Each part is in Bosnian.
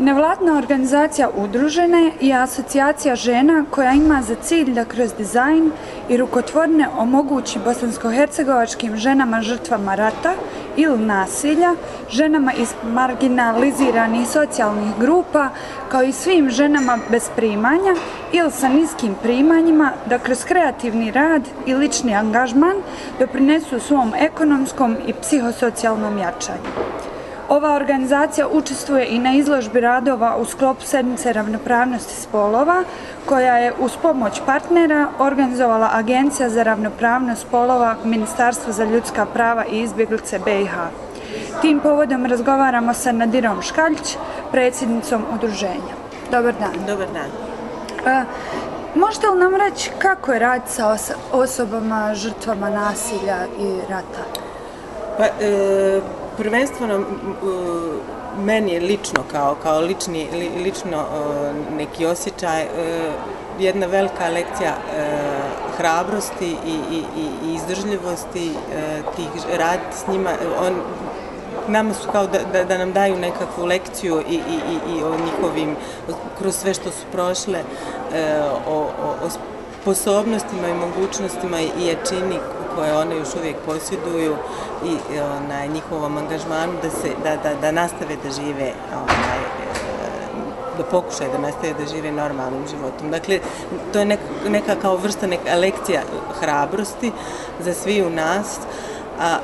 Nevladna organizacija Udružene je asocijacija žena koja ima za cilj da kroz dizajn i rukotvorne omogući bosansko-hercegovačkim ženama žrtvama rata ili nasilja, ženama iz marginaliziranih socijalnih grupa, kao i svim ženama bez primanja ili sa niskim primanjima, da kroz kreativni rad i lični angažman doprinesu svom ekonomskom i psihosocijalnom jačanju. Ova organizacija učestvuje i na izložbi radova u sklopu sedmice ravnopravnosti spolova, koja je uz pomoć partnera organizovala Agencija za ravnopravnost spolova Ministarstva za ljudska prava i izbjeglice BiH. Tim povodom razgovaramo sa Nadirom Škaljć, predsjednicom udruženja. Dobar dan. Dobar dan. E, možete li nam reći kako je rad sa osobama, žrtvama nasilja i rata? Pa, e, prvenstveno e, meni je lično kao kao lični lično e, neki osjećaj e, jedna velika lekcija hrabrosti i, i, i izdržljivosti tih rad s njima on nama su kao da, da, da nam daju nekakvu lekciju i, i, i, i o njihovim kroz sve što su prošle o, o, o sposobnostima i mogućnostima i jačini koje one još uvijek posjeduju i na njihovom angažmanu da, se, da, da, da nastave da žive onaj, e, da pokušaju da nastave da žive normalnim životom. Dakle, to je neka, neka kao vrsta neka lekcija hrabrosti za svi u nas. A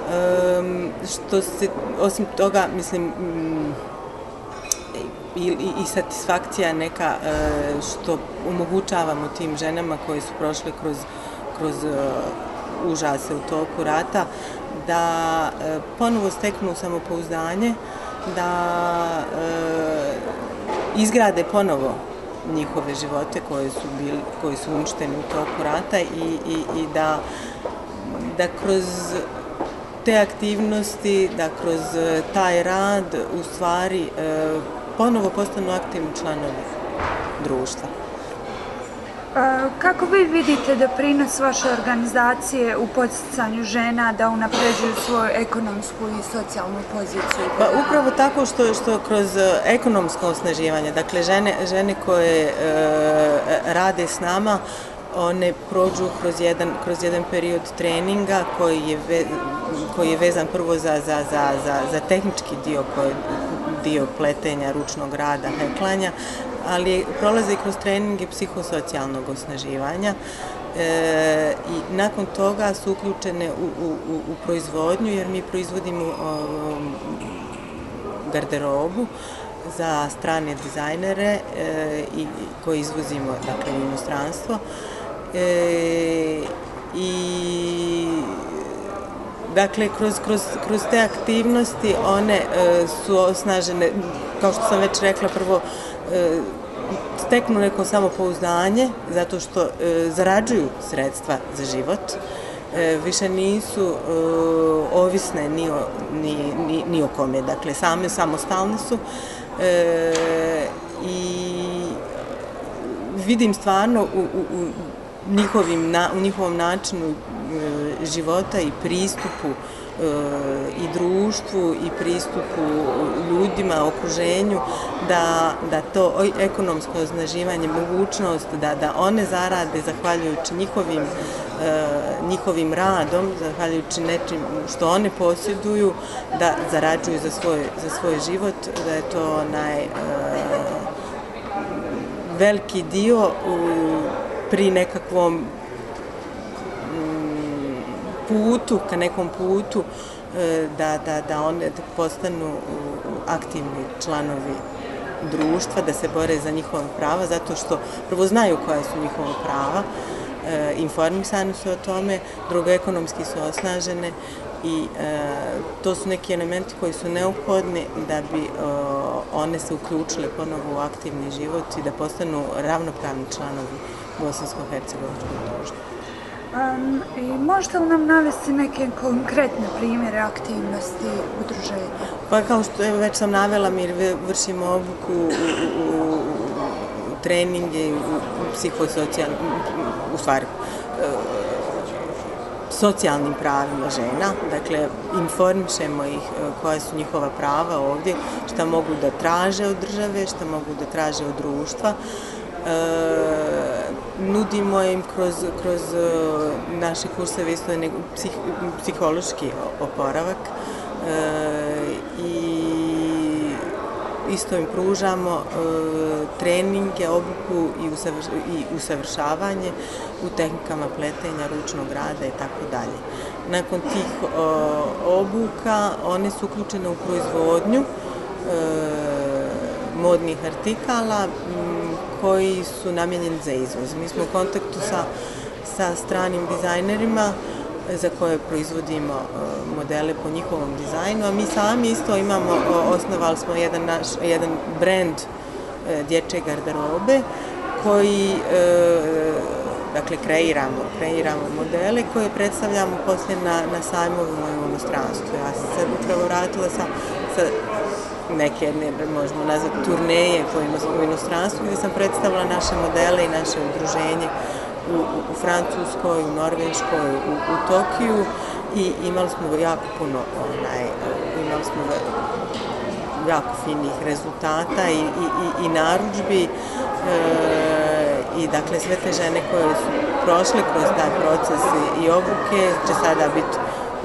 um, što se, osim toga, mislim, um, i, i, i satisfakcija neka uh, što omogućavamo tim ženama koje su prošle kroz, kroz uh, užase u toku rata, da e, ponovo steknu samopouzdanje, da e, izgrade ponovo njihove živote koje su bili koji su uništeni u toku rata i, i, i da da kroz te aktivnosti, da kroz taj rad u stvari e, ponovo postanu aktivni članovi društva. Kako vi vidite da prinos vaše organizacije u podsticanju žena da unapređuju svoju ekonomsku i socijalnu poziciju? Pa upravo tako što što kroz e, ekonomsko osnaživanje, dakle žene, žene koje e, rade s nama, one prođu kroz jedan, kroz jedan period treninga koji je, ve, koji je vezan prvo za, za, za, za, za tehnički dio, koji, dio pletenja, ručnog rada, heklanja, ali prolaze kroz treninge psihosocijalnog osnaživanja e, i nakon toga su uključene u, u, u, u proizvodnju jer mi proizvodimo o, garderobu za strane dizajnere e, i koji izvozimo dakle, u inostranstvo. E, i Dakle, kroz, kroz, kroz te aktivnosti one e, su osnažene, kao što sam već rekla, prvo e, steknu neko samopouzdanje zato što e, zarađuju sredstva za život, e, više nisu e, ovisne ni o, ni, ni, ni o kome, dakle same samostalne su. E, i vidim stvarno u, u, u, njihovim, na, u njihovom načinu e, života i pristupu E, Eh, i društvu i pristupu ljudima, okruženju, da, da to ekonomsko oznaživanje, mogućnost da, da one zarade zahvaljujući njihovim, e, njihovim radom, zahvaljujući nečim što one posjeduju, da zarađuju za svoj, za svoj život, da je to onaj e, eh, veliki dio u, pri nekakvom putu, ka nekom putu, e, da, da, da one postanu aktivni članovi društva, da se bore za njihova prava, zato što prvo znaju koja su njihova prava, e, informisani su o tome, drugo ekonomski su osnažene i e, to su neki elementi koji su neophodni da bi e, one se uključile ponovo u aktivni život i da postanu ravnopravni članovi Bosansko-Hercegovačkog društva. Um, I možete li nam navesti neke konkretne primjere aktivnosti udruženja? Pa kao što je, već sam navela, mi vršimo obuku u, u, u treninge, u, u psihosocijalnom, u stvari, e, socijalnim pravima žena, dakle informišemo ih e, koja su njihova prava ovdje, šta mogu da traže od države, šta mogu da traže od društva. E, nudimo im kroz, kroz e, naše kurseve isto psih, psihološki oporavak e, i isto im pružamo e, treninge, obuku i, usavrš, i usavršavanje u tehnikama pletenja, ručnog rada i tako dalje. Nakon tih e, obuka one su uključene u proizvodnju e, modnih artikala m, koji su namjenjeni za izvoz. Mi smo u kontaktu sa, sa stranim dizajnerima eh, za koje proizvodimo eh, modele po njihovom dizajnu, a mi sami isto imamo, osnovali smo jedan, naš, jedan brand eh, dječje garderobe koji dakle kreiramo, kreiramo modele koje predstavljamo poslije na, na sajmovima u inostranstvu. Ja sam se upravo vratila sa, sa neke, ne, možemo nazvati, turneje po inostranstvu. Gdje sam predstavila naše modele i naše udruženje u, u Francuskoj, u Norveškoj, u, u Tokiju. I imali smo jako puno, onaj, e, imali smo jako finih rezultata i, i, i, i naručbi e, i dakle sve te žene koje su prošle kroz taj proces i, i obuke će sada biti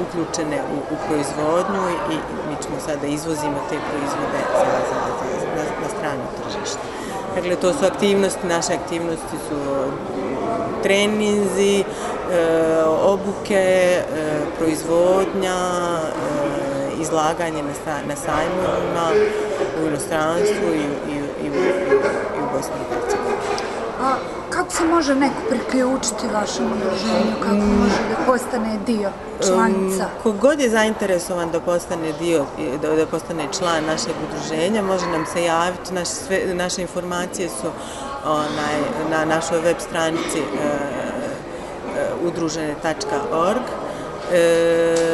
uključene u, u proizvodnju i mi ćemo sada izvozimo te proizvode za, za, za, na, na stranu tržište. Dakle, to su aktivnosti, naše aktivnosti su mm, treninzi, e, obuke, e, proizvodnja, e, izlaganje na sajmovima u inostranstvu i, i, i, i, i u Bosni i Hercegovini. Kako se može neko priključiti vašem udruženju, kako može da postane dio članica? Um, kogod je zainteresovan da postane dio, da, da postane član našeg udruženja, može nam se javiti, naše, sve, naše informacije su onaj, na našoj web stranici e, udružene.org. E,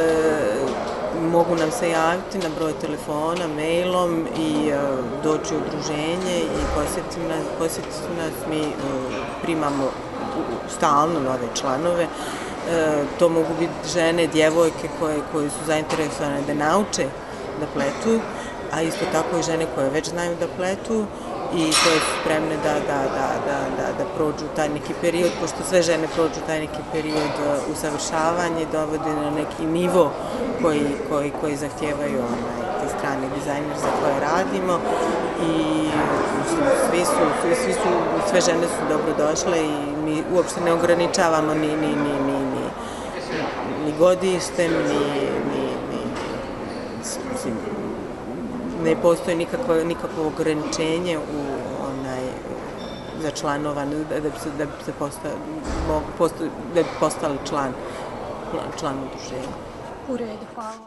mogu nam se javiti na broj telefona, mailom i e, doći u udruženje i posjetiti nas, posjetiti nas. Mi e, primamo stalno nove članove. E, to mogu biti žene, djevojke koje, koje su zainteresovane da nauče da pletu, a isto tako i žene koje već znaju da pletu i koje su spremne da, da, da, da, da, da prođu taj neki period, pošto sve žene prođu taj neki period e, usavršavanja usavršavanja dovode na neki nivo koji, koji, koji zahtijevaju onaj, te strane dizajner za koje radimo i svi su, svi, svi su, sve žene su dobro došle i mi uopšte ne ograničavamo ni, ni, ni, ni, ni, ni godištem, ni, ni, ne postoji nikakvo, nikakvo ograničenje u onaj za članova da, da bi se da bi se postao posto, da bi postali član član udruženja. U redu, hvala.